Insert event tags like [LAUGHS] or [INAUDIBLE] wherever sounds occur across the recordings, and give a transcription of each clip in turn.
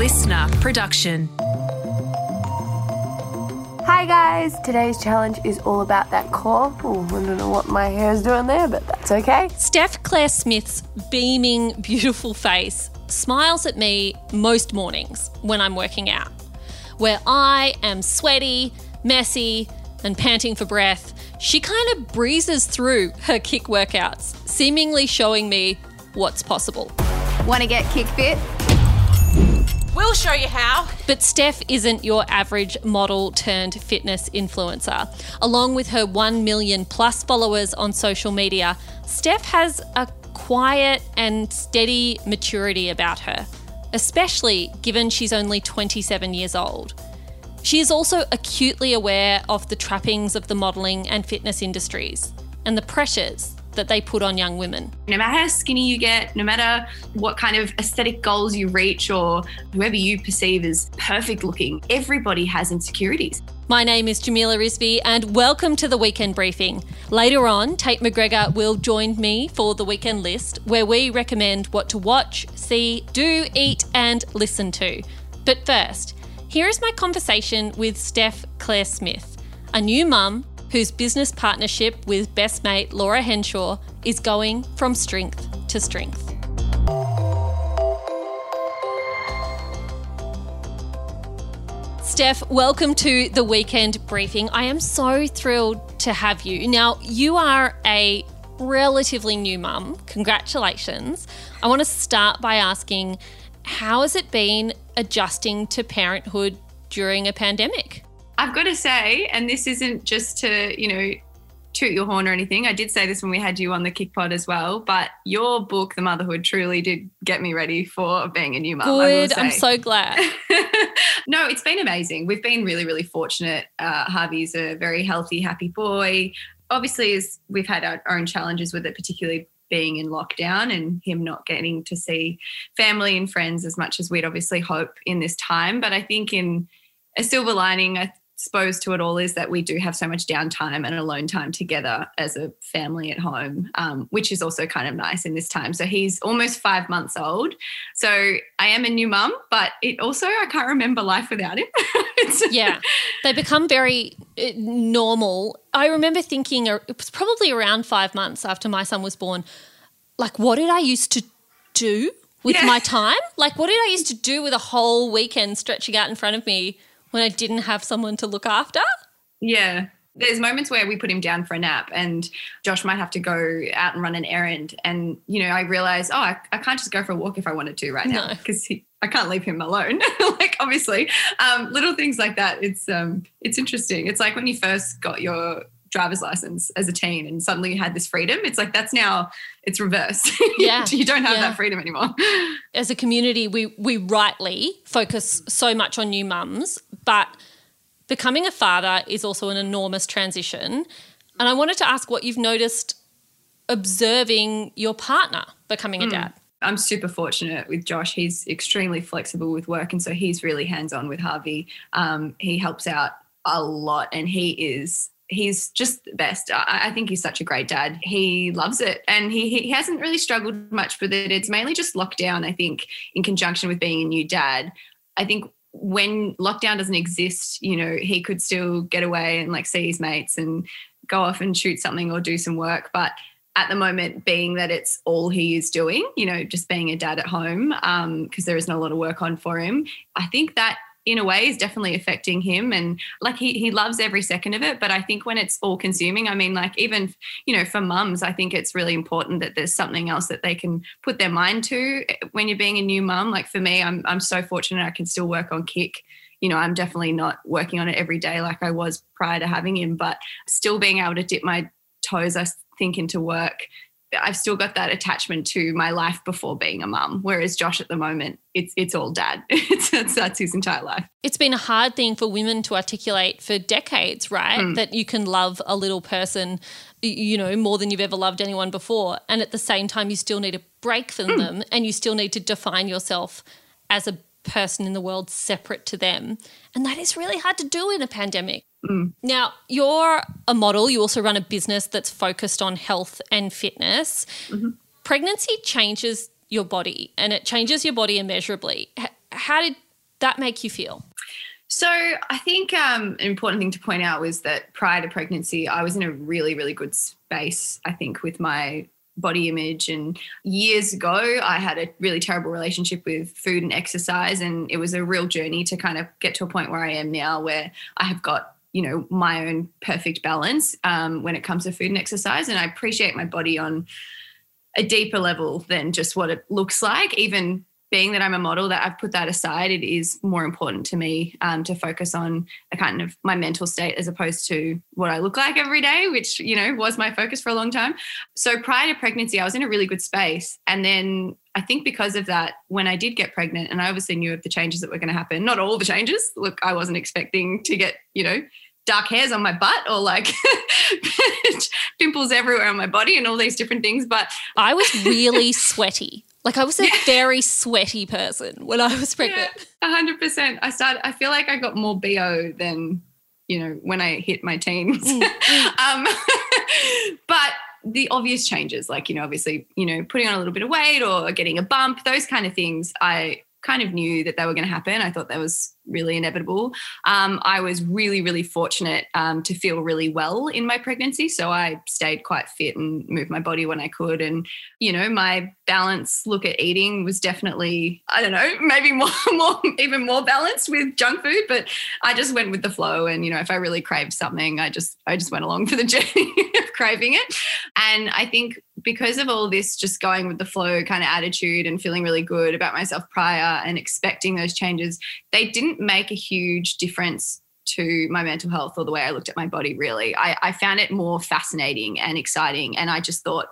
LiSTNR production. Hi guys, today's challenge is all about that core. Ooh, I don't know what my hair is doing there, but that's okay. Steph Claire Smith's beaming, beautiful face smiles at me most mornings when I'm working out. Where I am sweaty, messy, and panting for breath, she kind of breezes through her kick workouts, seemingly showing me what's possible. Want to get kick fit? We'll show you how. But Steph isn't your average model turned fitness influencer. Along with her 1 million plus followers on social media, Steph has a quiet and steady maturity about her, especially given she's only 27 years old. She is also acutely aware of the trappings of the modelling and fitness industries and the pressures that they put on young women. No matter how skinny you get, no matter what kind of aesthetic goals you reach or whoever you perceive as perfect looking, everybody has insecurities. My name is Jamila Rizvi and welcome to the weekend briefing. Later on, Tait McGregor will join me for the weekend list, where we recommend what to watch, see, do, eat, and listen to. But first, here is my conversation with Steph Claire Smith, a new mum whose business partnership with best mate Laura Henshaw is going from strength to strength. Steph, welcome to the weekend briefing. I am so thrilled to have you. Now, you are a relatively new mum. Congratulations. I want to start by asking how has it been adjusting to parenthood during a pandemic? I've got to say, and this isn't just to, you know, toot your horn or anything. I did say this when we had you on the kick pod as well, but your book, The Motherhood, truly did get me ready for being a new mum. Good. I'm so glad. [LAUGHS] no, it's been amazing. We've been really, really fortunate. Uh, Harvey's a very healthy, happy boy. Obviously, as we've had our own challenges with it, particularly being in lockdown and him not getting to see family and friends as much as we'd obviously hope in this time. But I think in a silver lining, I suppose to it all is that we do have so much downtime and alone time together as a family at home, um, which is also kind of nice in this time. So he's almost five months old. So I am a new mum, but it also, I can't remember life without him. [LAUGHS] [LAUGHS] yeah, they become very uh, normal. I remember thinking it was probably around five months after my son was born, like, what did I used to do? With yeah. my time? Like, what did I used to do with a whole weekend stretching out in front of me when I didn't have someone to look after. Yeah. There's moments where we put him down for a nap and Josh might have to go out and run an errand. And, you know, I realize, oh, I, I can't just go for a walk if I wanted to right now because no. [LAUGHS] I can't leave him alone. [LAUGHS] like, obviously, um, little things like that. It's, um, it's interesting. It's like when you first got your driver's license as a teen and suddenly you had this freedom it's like that's now it's reversed [LAUGHS] yeah you don't have yeah. that freedom anymore as a community we we rightly focus so much on new mums but becoming a father is also an enormous transition and i wanted to ask what you've noticed observing your partner becoming a mm. dad I'm super fortunate with Josh. He's extremely flexible with work, and so he's really hands on with Harvey. Um, he helps out a lot, and he is he's just the best. I, I, think he's such a great dad. He loves it and he, he hasn't really struggled much with it. It's mainly just lockdown, I think, in conjunction with being a new dad. I think when lockdown doesn't exist, you know, he could still get away and like see his mates and go off and shoot something or do some work. But at the moment, being that it's all he is doing, you know, just being a dad at home, because um, there isn't a lot of work on for him, I think that in a way is definitely affecting him. And like he he loves every second of it. But i think when it's all consuming i mean like even you know for mums i think it's really important that there's something else that they can put their mind to. When you're being a new mum like for me i'm i'm so fortunate i can still work on kick. You know i'm definitely not working on it every day like i was prior to having him. But still being able to dip my toes i think into work I've still got that attachment to my life before being a mum. Whereas Josh at the moment, it's it's all dad. [LAUGHS] it's, it's, that's his entire life. It's been a hard thing for women to articulate for decades, right? Mm. That you can love a little person, you know, more than you've ever loved anyone before, and at the same time, you still need a break from mm. them, and you still need to define yourself as a person in the world separate to them, and that is really hard to do in a pandemic. Mm. Now, you're a model. You also run a business that's focused on health and fitness. Mm-hmm. Pregnancy changes your body and it changes your body immeasurably. How did that make you feel? So I think um, an important thing to point out was that prior to pregnancy, I was in a really, really good space. I think with my body image and years ago i had a really terrible relationship with food and exercise and it was a real journey to kind of get to a point where i am now where i have got you know my own perfect balance um, when it comes to food and exercise. And i appreciate my body on a deeper level than just what it looks like even being that I'm a model, that I've put that aside, it is more important to me um, to focus on a kind of my mental state as opposed to what I look like every day, which, you know, was my focus for a long time. So prior to pregnancy, I was in a really good space. And then I think because of that, when I did get pregnant, and I obviously knew of the changes that were going to happen, not all the changes. Look, I wasn't expecting to get, you know, dark hairs on my butt or like [LAUGHS] pimples everywhere on my body and all these different things. But I was really sweaty. Like I was a yeah. [LAUGHS] very sweaty person when I was pregnant. hundred yeah, percent. I started. I feel like I got more bo than you know when I hit my teens. Mm, mm. [LAUGHS] um, [LAUGHS] but the obvious changes, like you know, obviously, you know, putting on a little bit of weight or getting a bump, those kind of things, I kind of knew that they were going to happen. I thought that was really inevitable. Um, I was really, really fortunate um, to feel really well in my pregnancy. So I stayed quite fit and moved my body when I could. And, you know, my balance look at eating was definitely, I don't know, [LAUGHS] maybe more, more, even more balanced with junk food, but I just went with the flow. And, you know, if I really craved something, I just, I just went along for the [LAUGHS] journey of craving it. And I think because of all this just going with the flow kind of attitude and feeling really good about myself prior and expecting those changes, they didn't make a huge difference to my mental health or the way I looked at my body, really. I, I found it more fascinating and exciting. And I just thought,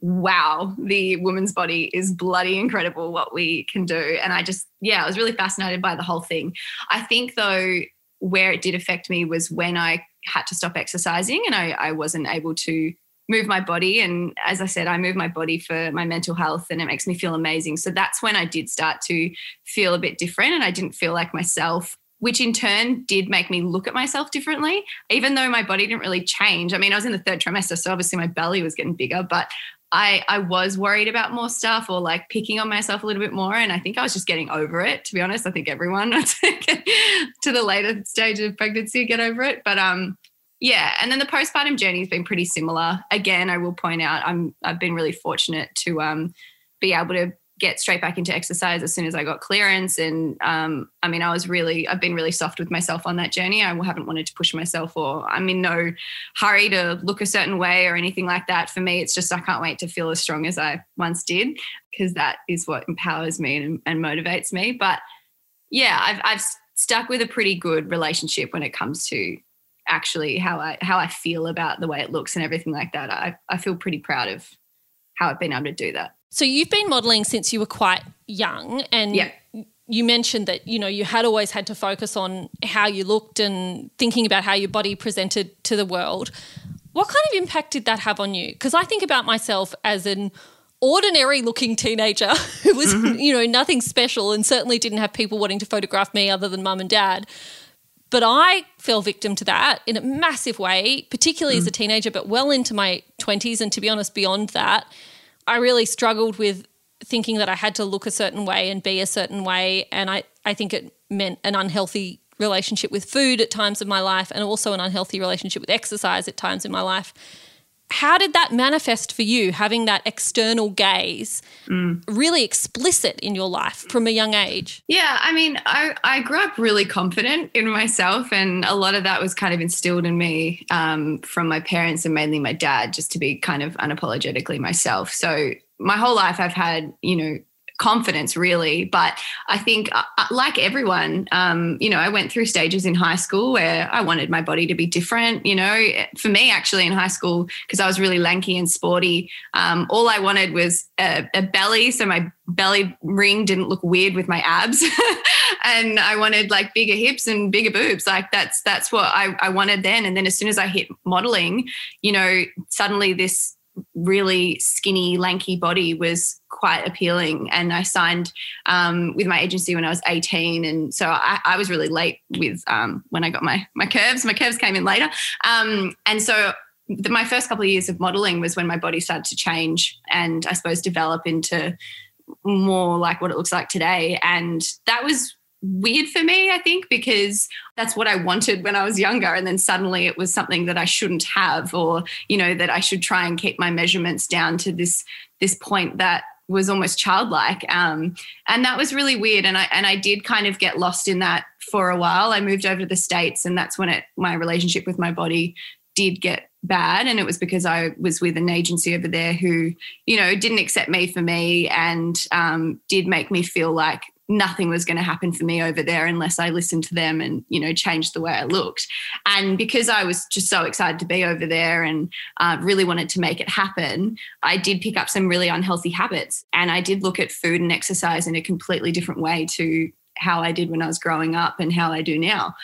wow, the woman's body is bloody incredible what we can do. And I just, yeah, I was really fascinated by the whole thing. I think, though, where it did affect me was when I had to stop exercising and I, I wasn't able to move my body. And as I said, I move my body for my mental health and it makes me feel amazing. So that's when I did start to feel a bit different and I didn't feel like myself. Which in turn did make me look at myself differently, even though my body didn't really change. I mean, I was in the third trimester, so obviously my belly was getting bigger, but I, I was worried about more stuff or like picking on myself a little bit more. And I think I was just getting over it, to be honest. I think everyone [LAUGHS] to the later stage of pregnancy get over it. But um, yeah, and then the postpartum journey has been pretty similar. Again, I will point out I'm I've been really fortunate to um, be able to get straight back into exercise as soon as I got clearance. And um, I mean, I was really I've been really soft with myself on that journey. I haven't wanted to push myself, or I'm in no hurry to look a certain way or anything like that. For me, it's just I can't wait to feel as strong as I once did because that is what empowers me and, and motivates me. But yeah, I've I've stuck with a pretty good relationship when it comes to actually how I how I feel about the way it looks and everything like that. I, I feel pretty proud of how I've been able to do that. So you've been modeling since you were quite young and yeah. you mentioned that you know you had always had to focus on how you looked and thinking about how your body presented to the world. What kind of impact did that have on you? Because I think about myself as an ordinary looking teenager [LAUGHS] who was mm-hmm. you know nothing special and certainly didn't have people wanting to photograph me other than mum and dad but I fell victim to that in a massive way, particularly mm. as a mm. teenager, but well into my 20s. And to be honest, beyond that, I really struggled with thinking that I had to look a certain way and be a certain way. And I, I think it meant an unhealthy relationship with food at times of my life and also an unhealthy relationship with exercise at times in my life how did that manifest for you having that external gaze mm. really explicit in your life from a young age yeah i mean I, I grew up really confident in myself and a lot of that was kind of instilled in me um, from my parents and mainly my dad just to be kind of unapologetically myself so my whole life i've had you know confidence really. But i think uh, uh, like everyone um, you know i went through stages in high school where i wanted my body to be different you know. For me actually in high school because i was really lanky and sporty um, all i wanted was a, a belly so my belly ring didn't look weird with my abs. [LAUGHS] And i wanted like bigger hips and bigger boobs. Like that's that's what I, I wanted then. And then as soon as i hit modeling you know suddenly this really skinny, lanky body was quite appealing. And I signed um, with my agency when I was 18. And so I, I was really late with um, when I got my, my curves. My curves came in later. Um, and so the, my first couple of years of modeling was when my body started to change and I suppose develop into more like what it looks like today. And that was weird for me, I think, because that's what I wanted when I was younger. And then suddenly it was something that I shouldn't have, or, you know, that I should try and keep my measurements down to this this point that was almost childlike. Um, and that was really weird. And I and I did kind of get lost in that for a while. I moved over to the States and that's when it my relationship with my body did get bad. And it was because I was with an agency over there who, you know, didn't accept me for me and um, did make me feel like nothing was going to happen for me over there unless I listened to them and you know changed the way I looked. And because I was just so excited to be over there and uh, really wanted to make it happen, I did pick up some really unhealthy habits, and I did look at food and exercise in a completely different way to how I did when I was growing up and how I do now.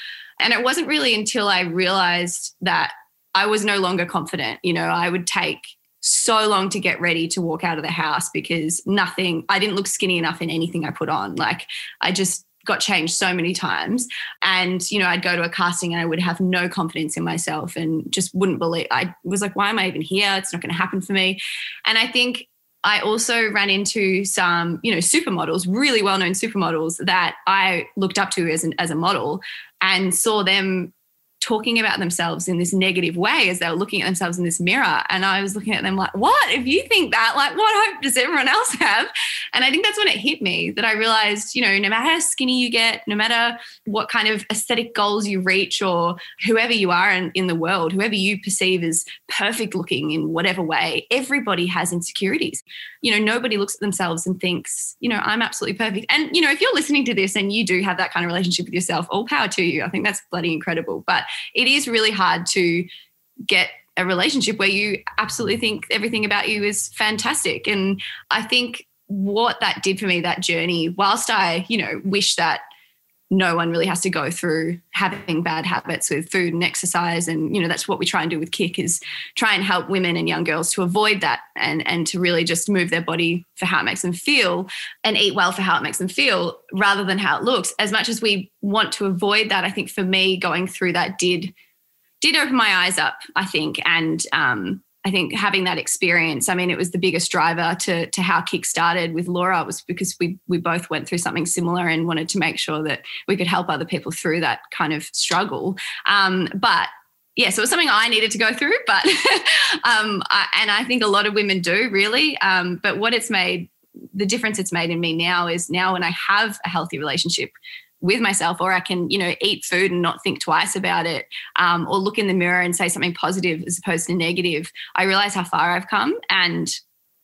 And it wasn't really until I realized that I was no longer confident. You know, I would take so long to get ready to walk out of the house because nothing, I didn't look skinny enough in anything I put on. Like I just got changed so many times. And, you know, I'd go to a casting and I would have no confidence in myself and just wouldn't believe, I was like, why am I even here? It's not going to happen for me. And I think I also ran into some, you know, supermodels, really well-known supermodels that I looked up to as an as a model and saw them talking about themselves in this negative way as they were looking at themselves in this mirror. And I was looking at them like, what? If you think that, like, what hope does everyone else have? And I think that's when it hit me that I realized, you know, no matter how skinny you get, no matter what kind of aesthetic goals you reach or whoever you are in, in the world, whoever you perceive as perfect looking in whatever way, everybody has insecurities. You know, nobody looks at themselves and thinks, you know, I'm absolutely perfect. And, you know, if you're listening to this and you do have that kind of relationship with yourself, all power to you. I think that's bloody incredible. But it is really hard to get a relationship where you absolutely think everything about you is fantastic. And I think what that did for me, that journey, whilst I, you know, wish that no one really has to go through having bad habits with food and exercise. And you know that's what we try and do with kick is try and help women and young girls to avoid that and and to really just move their body for how it makes them feel and eat well for how it makes them feel rather than how it looks. As much as we want to avoid that i think for me going through that did did open my eyes up i think. And um I think having that experience, I mean, it was the biggest driver to to how Kick started with Laura was because we we both went through something similar and wanted to make sure that we could help other people through that kind of struggle. Um, but yeah, so it was something I needed to go through, but [LAUGHS] um, I, and I think a lot of women do really. Um, but what it's made, the difference it's made in me now is now when I have a healthy relationship with myself or i can you know eat food and not think twice about it um, or look in the mirror and say something positive as opposed to negative i realize how far i've come and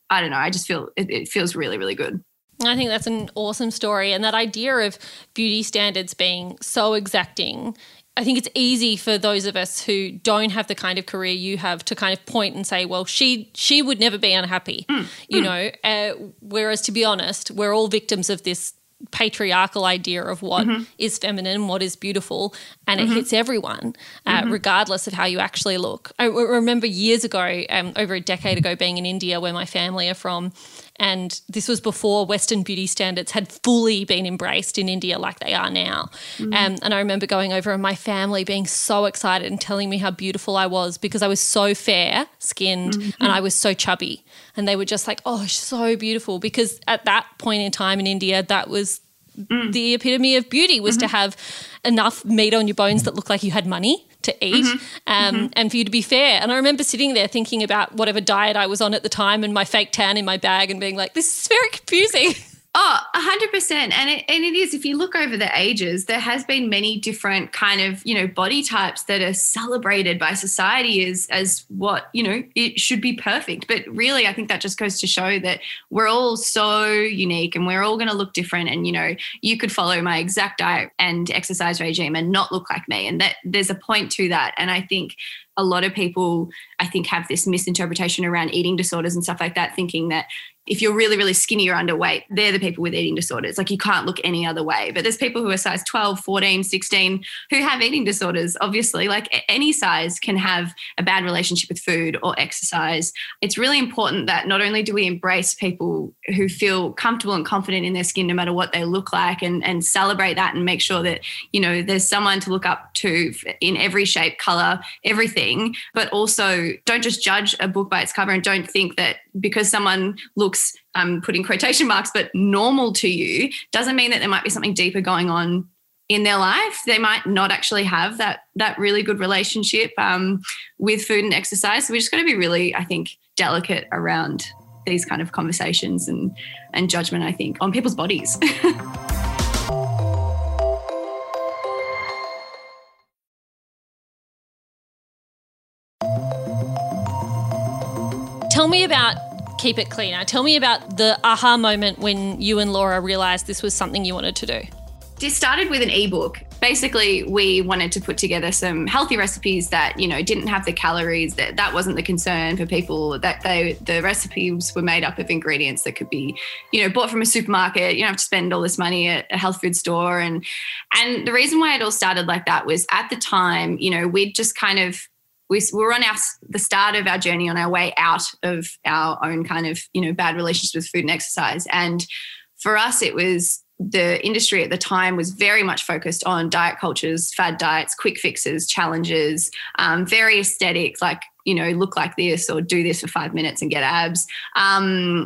i don't know i just feel it, it feels really really good I think that's an awesome story. And that idea of beauty standards being so exacting I think it's easy for those of us who don't have the kind of career you have to kind of point and say, well, she she would never be unhappy, mm. you mm. know. Uh, whereas, to be honest, we're all victims of this patriarchal idea of what mm-hmm. is feminine, what is beautiful, and mm-hmm. it hits everyone, uh, mm-hmm. regardless of how you actually look. I remember years ago, um, over a decade ago, being in India, where my family are from, and this was before Western beauty standards had fully been embraced in India like they are now. Mm. Um, and I remember going over and my family being so excited and telling me how beautiful I was because I was so fair skinned mm-hmm. and I was so chubby. And they were just like, oh, so beautiful. Because at that point in time in India, that was Mm. the epitome of beauty was mm-hmm. to have enough meat on your bones that looked like you had money to eat mm-hmm. Um, mm-hmm. and for you to be fair. And I remember sitting there thinking about whatever diet I was on at the time and my fake tan in my bag and being like, this is very confusing. [LAUGHS] Oh, hundred percent. And it and it is, if you look over the ages, there has been many different kind of, you know, body types that are celebrated by society as as what, you know, it should be perfect. But really, I think that just goes to show that we're all so unique and we're all gonna look different. And, you know, you could follow my exact diet and exercise regime and not look like me. And that there's a point to that. And I think a lot of people i think have this misinterpretation around eating disorders and stuff like that thinking that if you're really, really skinny or underweight, they're the people with eating disorders. Like you can't look any other way. But there's people who are size 12, 14, 16 who have eating disorders, obviously. Like any size can have a bad relationship with food or exercise. It's really important that not only do we embrace people who feel comfortable and confident in their skin no matter what they look like and, and celebrate that and make sure that, you know, there's someone to look up to in every shape, color, everything, but also don't just judge a book by its cover and don't think that because someone looks I'm putting quotation marks, but normal to you doesn't mean that there might be something deeper going on in their life. They might not actually have that that really good relationship um, with food and exercise. So we just got to be really, I think, delicate around these kind of conversations and and judgment. I think on people's bodies. [LAUGHS] Tell me about Keep It Cleaner. Tell me about the aha moment when you and Laura realized this was something you wanted to do. This started with an ebook. Basically, we wanted to put together some healthy recipes that, you know, didn't have the calories. That that wasn't the concern for people. That they the recipes were made up of ingredients that could be, you know, bought from a supermarket. You don't have to spend all this money at a health food store. And and the reason why it all started like that was at the time, you know, we'd just kind of we were on our the start of our journey on our way out of our own kind of you know bad relationship with food and exercise. And for us it was the industry at the time was very much focused on diet cultures fad diets quick fixes challenges um, very aesthetic like you know look like this or do this for five minutes and get abs. Um,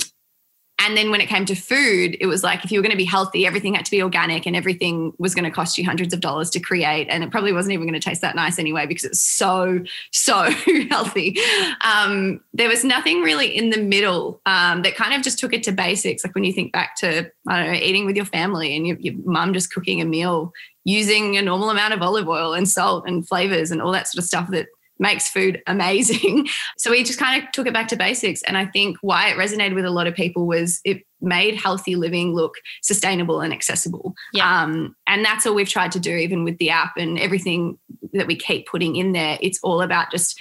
and then when it came to food, it was like if you were going to be healthy, everything had to be organic and everything was going to cost you hundreds of dollars to create. And it probably wasn't even going to taste that nice anyway because it's so, so [LAUGHS] healthy. Um, there was nothing really in the middle um, that kind of just took it to basics. Like when you think back to, I don't know, eating with your family and your, your mum just cooking a meal using a normal amount of olive oil and salt and flavors and all that sort of stuff that makes food [LAUGHS] amazing. So we just kind of took it back to basics. And I think why it resonated with a lot of people was it made healthy living look sustainable and accessible. Yeah. Um, and that's all we've tried to do, even with the app and everything that we keep putting in there. It's all about just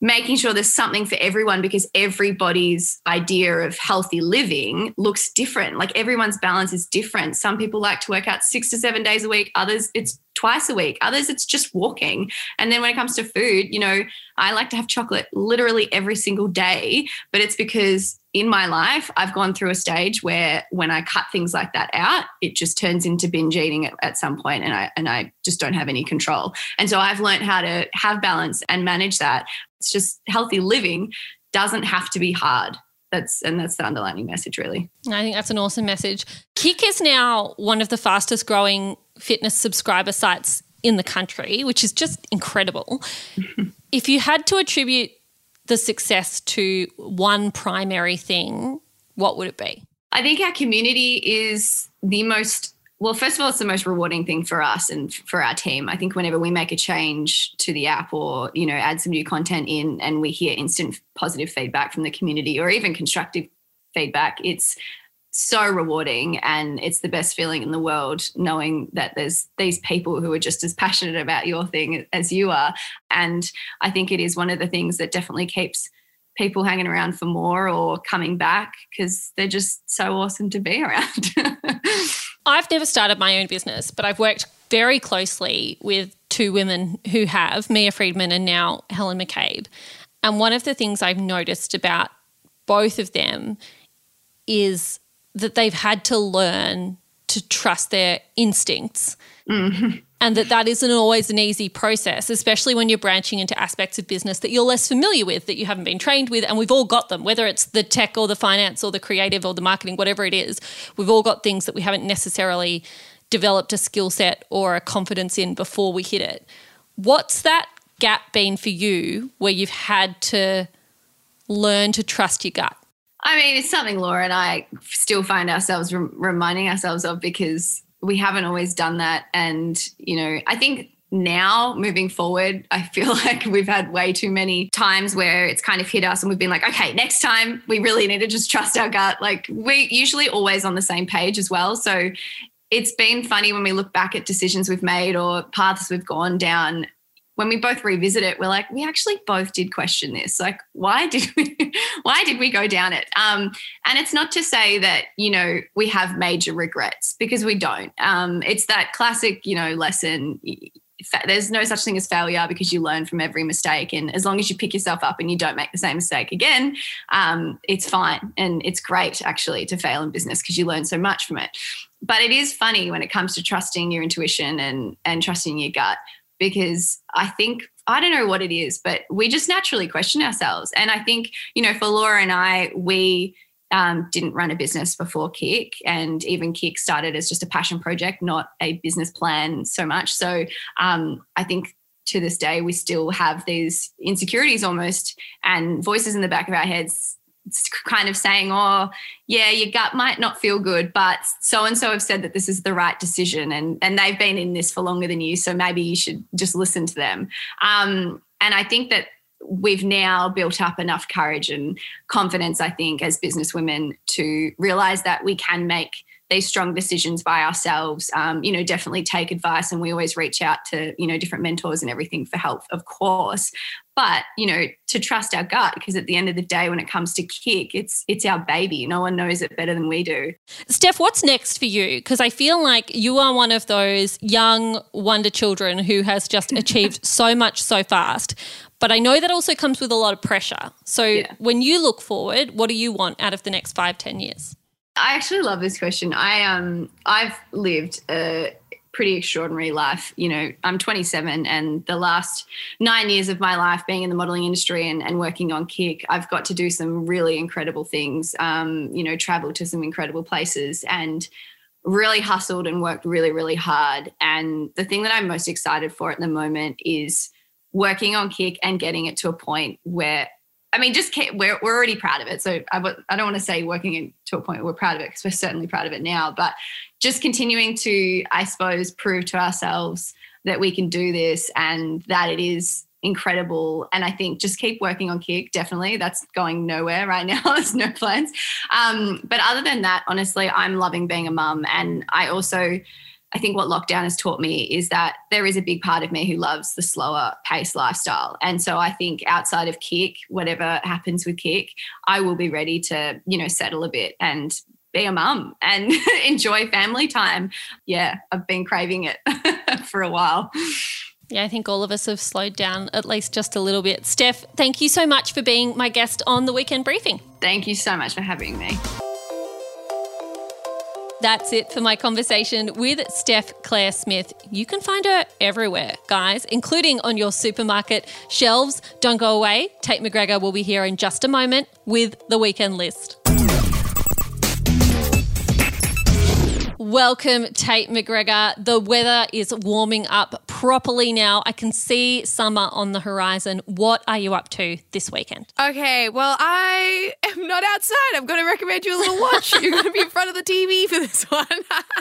making sure there's something for everyone because everybody's idea of healthy living looks different. Like everyone's balance is different. Some people like to work out six to seven days a week, others it's twice a week, others it's just walking. And then when it comes to food, you know, I like to have chocolate literally every single day, but it's because in my life, I've gone through a stage where when I cut things like that out, it just turns into binge eating at, at, some point and I and I just don't have any control. And so I've learned how to have balance and manage that. It's just healthy living doesn't have to be hard. That's and that's the underlining message really. I think that's an awesome message. Kick is now one of the fastest growing fitness subscriber sites in the country, which is just incredible. [LAUGHS] if you had to attribute the success to one primary thing, what would it be? I think our community is the most well, first of all, it's the most rewarding thing for us and for our team. I think whenever we make a change to the app or, you know, add some new content in and we hear instant positive feedback from the community or even constructive feedback, it's so rewarding and it's the best feeling in the world knowing that there's these people who are just as passionate about your thing as you are and i think it is one of the things that definitely keeps people hanging around for more or coming back because they're just so awesome to be around [LAUGHS] i've never started my own business but i've worked very closely with two women who have Mia Freedman and now Helen McCabe. And one of the things i've noticed about both of them is that they've had to learn to trust their instincts. Mm-hmm. And that that isn't always an easy process, especially when you're branching into aspects of business that you're less familiar with, that you haven't been trained with. And we've all got them, whether it's the tech or the finance or the creative or the marketing, whatever it is. We've all got things that we haven't necessarily developed a skill set or a confidence in before we hit it. What's that gap been for you where you've had to learn to trust your gut? I mean, it's something Laura and I still find ourselves re- reminding ourselves of because we haven't always done that. And, you know, I think now moving forward, I feel [LAUGHS] like we've had way too many times where it's kind of hit us and we've been like, okay, next time we really need to just trust our gut. Like we're usually always on the same page as well. So it's been funny when we look back at decisions we've made or paths we've gone down when we both revisit it, we're like, we actually both did question this. Like, why did we, [LAUGHS] why did we go down it? Um, and it's not to say that you know we have major regrets because we don't. Um, it's that classic, you know, lesson. There's no such thing as failure because you learn from every mistake, and as long as you pick yourself up and you don't make the same mistake again, um, it's fine and it's great actually to fail in business because you learn so much from it. But it is funny when it comes to trusting your intuition and and trusting your gut because I think I don't know what it is, but we just naturally question ourselves. And I think, you know, for Laura and I, we um, didn't run a business before Kick, and even Kick started as just a passion project, not a business plan so much. So um, I think to this day we still have these insecurities almost and voices in the back of our heads kind of saying, oh, yeah, your gut might not feel good, but so and so have said that this is the right decision, and and they've been in this for longer than you, so maybe you should just listen to them. Um, and I think that we've now built up enough courage and confidence, I think, as business women to realize that we can make these strong decisions by ourselves. Um, you know, definitely take advice, and we always reach out to you know different mentors and everything for help, of course. But you know, to trust our gut because at the end of the day, when it comes to kick, it's it's our baby. No one knows it better than we do. Steph, what's next for you? Because I feel like you are one of those young wonder children who has just [LAUGHS] achieved so much so fast. But I know that also comes with a lot of pressure. So yeah. when you look forward, what do you want out of the next five, ten years? I actually love this question. I um I've lived a pretty extraordinary life. You know, I'm 27 and the last nine years of my life being in the modeling industry and, and working on Kick, I've got to do some really incredible things. Um, you know, travel to some incredible places and really hustled and worked really, really hard. And the thing that I'm most excited for at the moment is working on Kick and getting it to a point where I mean, just we're we're already proud of it. So I w- I don't want to say working in, to a point we're proud of it because we're certainly proud of it now. But just continuing to, I suppose, prove to ourselves that we can do this and that it is incredible. And I think just keep working on Kick. Definitely, that's going nowhere right now. [LAUGHS] There's no plans. Um, but other than that, honestly, I'm loving being a mum, and I also I think what lockdown has taught me is that there is a big part of me who loves the slower pace lifestyle. And so I think outside of kick, whatever happens with kick, I will be ready to, you know, settle a bit and be a mum and [LAUGHS] enjoy family time. Yeah, I've been craving it [LAUGHS] for a while. Yeah, I think all of us have slowed down at least just a little bit. Steph, thank you so much for being my guest on the weekend briefing. Thank you so much for having me. That's it for my conversation with Steph Claire Smith. You can find her everywhere, guys, including on your supermarket shelves. Don't go away. Tait McGregor will be here in just a moment with the weekend list. Welcome, Tait McGregor. The weather is warming up properly now. I can see summer on the horizon. What are you up to this weekend? Okay, well, I am not outside. I'm going to recommend you a little watch. [LAUGHS] You're going to be in front of the TV for this one.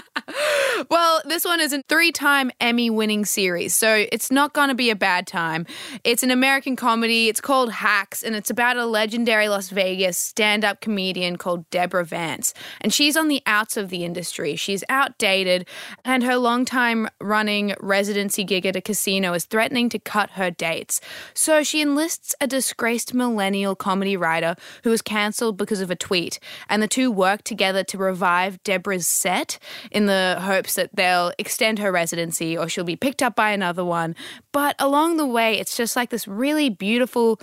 [LAUGHS] well, this one is a three time Emmy winning series, so it's not going to be a bad time. It's an American comedy. It's called Hacks, and it's about a legendary Las Vegas stand up comedian called Deborah Vance. And she's on the outs of the industry. She She's outdated, and her long-time running residency gig at a casino is threatening to cut her dates. So she enlists a disgraced millennial comedy writer who was cancelled because of a tweet, and the two work together to revive Deborah's set in the hopes that they'll extend her residency or she'll be picked up by another one. But along the way, it's just like this really beautiful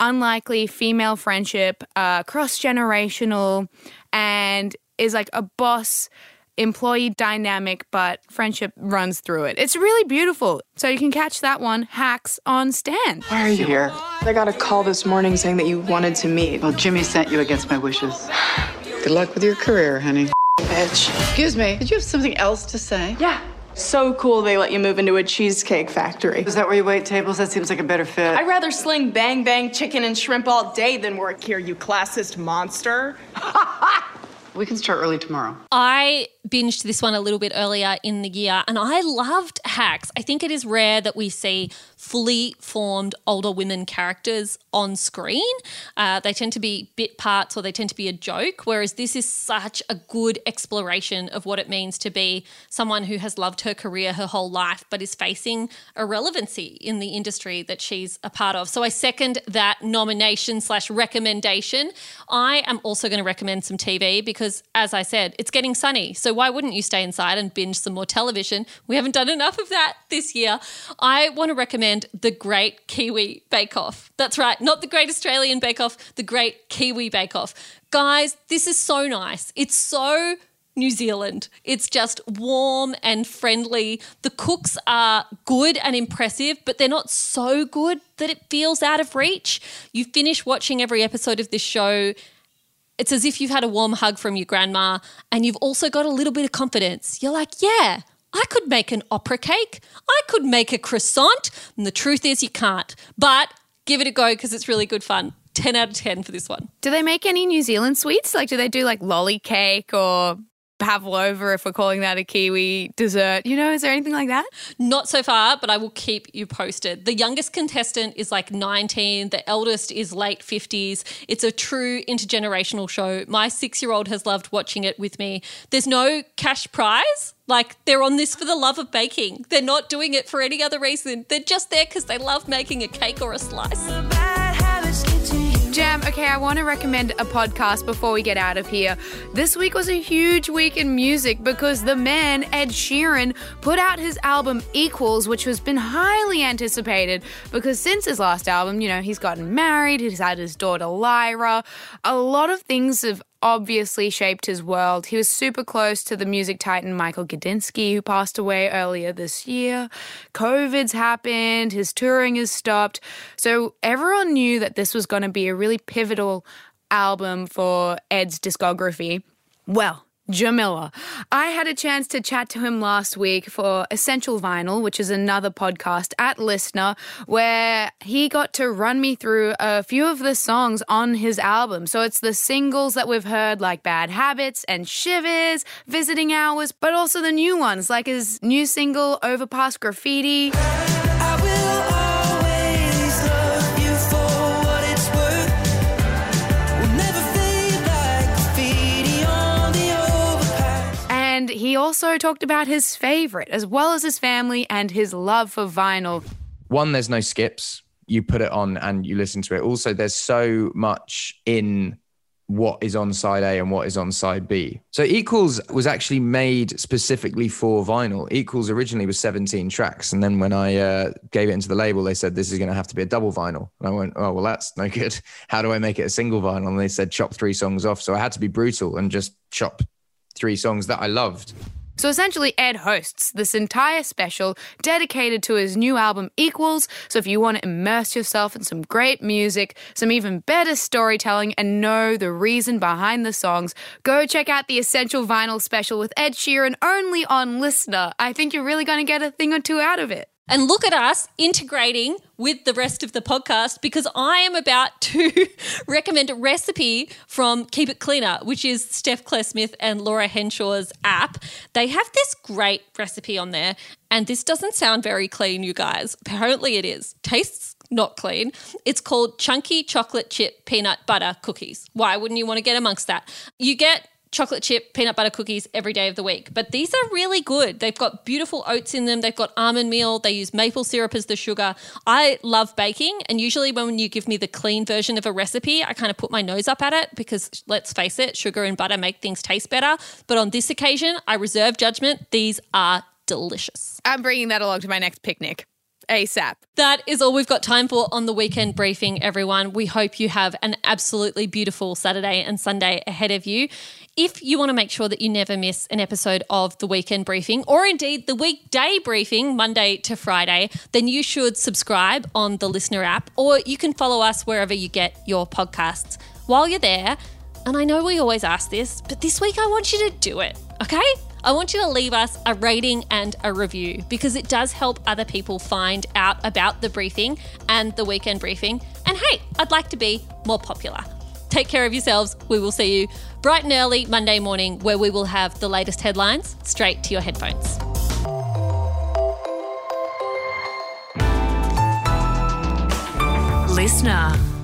unlikely female friendship, uh, cross generational, and is like a boss employee dynamic, but friendship runs through it. It's really beautiful. So you can catch that one, Hacks, on Stan. Why are you here? I got a call this morning saying that you wanted to meet. Well, Jimmy sent you against my wishes. [SIGHS] Good luck with your career, honey. Bitch. Excuse me, did you have something else to say? Yeah. So cool they let you move into a cheesecake factory. Is that where you wait tables? That seems like a better fit. I'd rather sling bang bang chicken and shrimp all day than work here, you classist monster. [LAUGHS] We can start early tomorrow. I binged this one a little bit earlier in the year and I loved Hacks. I think it is rare that we see fully formed older women characters on screen. Uh, they tend to be bit parts or they tend to be a joke, whereas this is such a good exploration of what it means to be someone who has loved her career her whole life but is facing irrelevancy in the industry that she's a part of. So I second that nomination slash recommendation. I am also going to recommend some TV because, as I said, it's getting sunny. So why wouldn't you stay inside and binge some more television? We haven't done enough of that this year. I want to recommend the Great Kiwi Bake Off. That's right, not the Great Australian Bake Off, the Great Kiwi Bake Off. Guys, this is so nice. It's so New Zealand. It's just warm and friendly. The cooks are good and impressive, but they're not so good that it feels out of reach. You finish watching every episode of this show It's as if you've had a warm hug from your grandma and you've also got a little bit of confidence. You're like, yeah, I could make an opera cake. I could make a croissant. And the truth is, you can't. But give it a go because it's really good fun. 10 out of 10 for this one. Do they make any New Zealand sweets? Like, do they do like lolly cake or pavlova, if we're calling that a Kiwi dessert? You know, is there anything like that? Not so far, but I will keep you posted. The youngest contestant is like 19, the eldest is late 50s. It's a true intergenerational show. My six year old has loved watching it with me. There's no cash prize. Like they're on this for the love of baking. They're not doing it for any other reason. They're just there because they love making a cake or a slice. Jam, okay, I want to recommend a podcast before we get out of here. This week was a huge week in music because the man, Ed Sheeran, put out his album Equals, which has been highly anticipated because since his last album, you know, he's gotten married, he's had his daughter Lyra. A lot of things have obviously shaped his world. He was super close to the music titan Michael Gudinski, who passed away earlier this year. COVID's happened, his touring has stopped. So everyone knew that this was going to be a really pivotal album for Ed's discography. Well, Jamila. I had a chance to chat to him last week for Essential Vinyl, which is another podcast at LiSTNR, where he got to run me through a few of the songs on his album. So it's the singles that we've heard, like Bad Habits and Shivers, Visiting Hours, but also the new ones, like his new single, Overpass Graffiti. He also talked about his favorite, as well as his family and his love for vinyl. One, there's no skips. You put it on and you listen to it. Also, there's so much in what is on side A and what is on side B. So Equals was actually made specifically for vinyl. Equals originally was 17 tracks. And then when I uh, gave it into the label, they said, this is going to have to be a double vinyl. And I went, oh, well, that's no good. [LAUGHS] How do I make it a single vinyl? And they said, chop three songs off. So I had to be brutal and just chop three songs that I loved. So essentially, Ed hosts this entire special dedicated to his new album Equals. So if you want to immerse yourself in some great music, some even better storytelling, and know the reason behind the songs, go check out the Essential Vinyl special with Ed Sheeran only on LiSTNR. I think you're really going to get a thing or two out of it. And look at us integrating with the rest of the podcast because I am about to [LAUGHS] recommend a recipe from Keep It Cleaner, which is Steph Claire Smith and Laura Henshaw's app. They have this great recipe on there, and this doesn't sound very clean, you guys. Apparently, it is. Tastes not clean. It's called Chunky Chocolate Chip Peanut Butter Cookies. Why wouldn't you want to get amongst that? You get chocolate chip peanut butter cookies every day of the week. But these are really good. They've got beautiful oats in them. They've got almond meal. They use maple syrup as the sugar. I love baking. And usually, when you give me the clean version of a recipe, I kind of put my nose up at it because let's face it, sugar and butter make things taste better. But on this occasion, I reserve judgment. These are delicious. I'm bringing that along to my next picnic. ASAP. That is all we've got time for on the weekend briefing, everyone. We hope you have an absolutely beautiful Saturday and Sunday ahead of you. If you want to make sure that you never miss an episode of the weekend briefing, or indeed the weekday briefing, Monday to Friday, then you should subscribe on the LiSTNR app, or you can follow us wherever you get your podcasts. While you're there, and I know we always ask this, but this week I want you to do it, okay? I want you to leave us a rating and a review because it does help other people find out about the briefing and the weekend briefing. And hey, I'd like to be more popular. Take care of yourselves. We will see you bright and early Monday morning where we will have the latest headlines straight to your headphones. LiSTNR.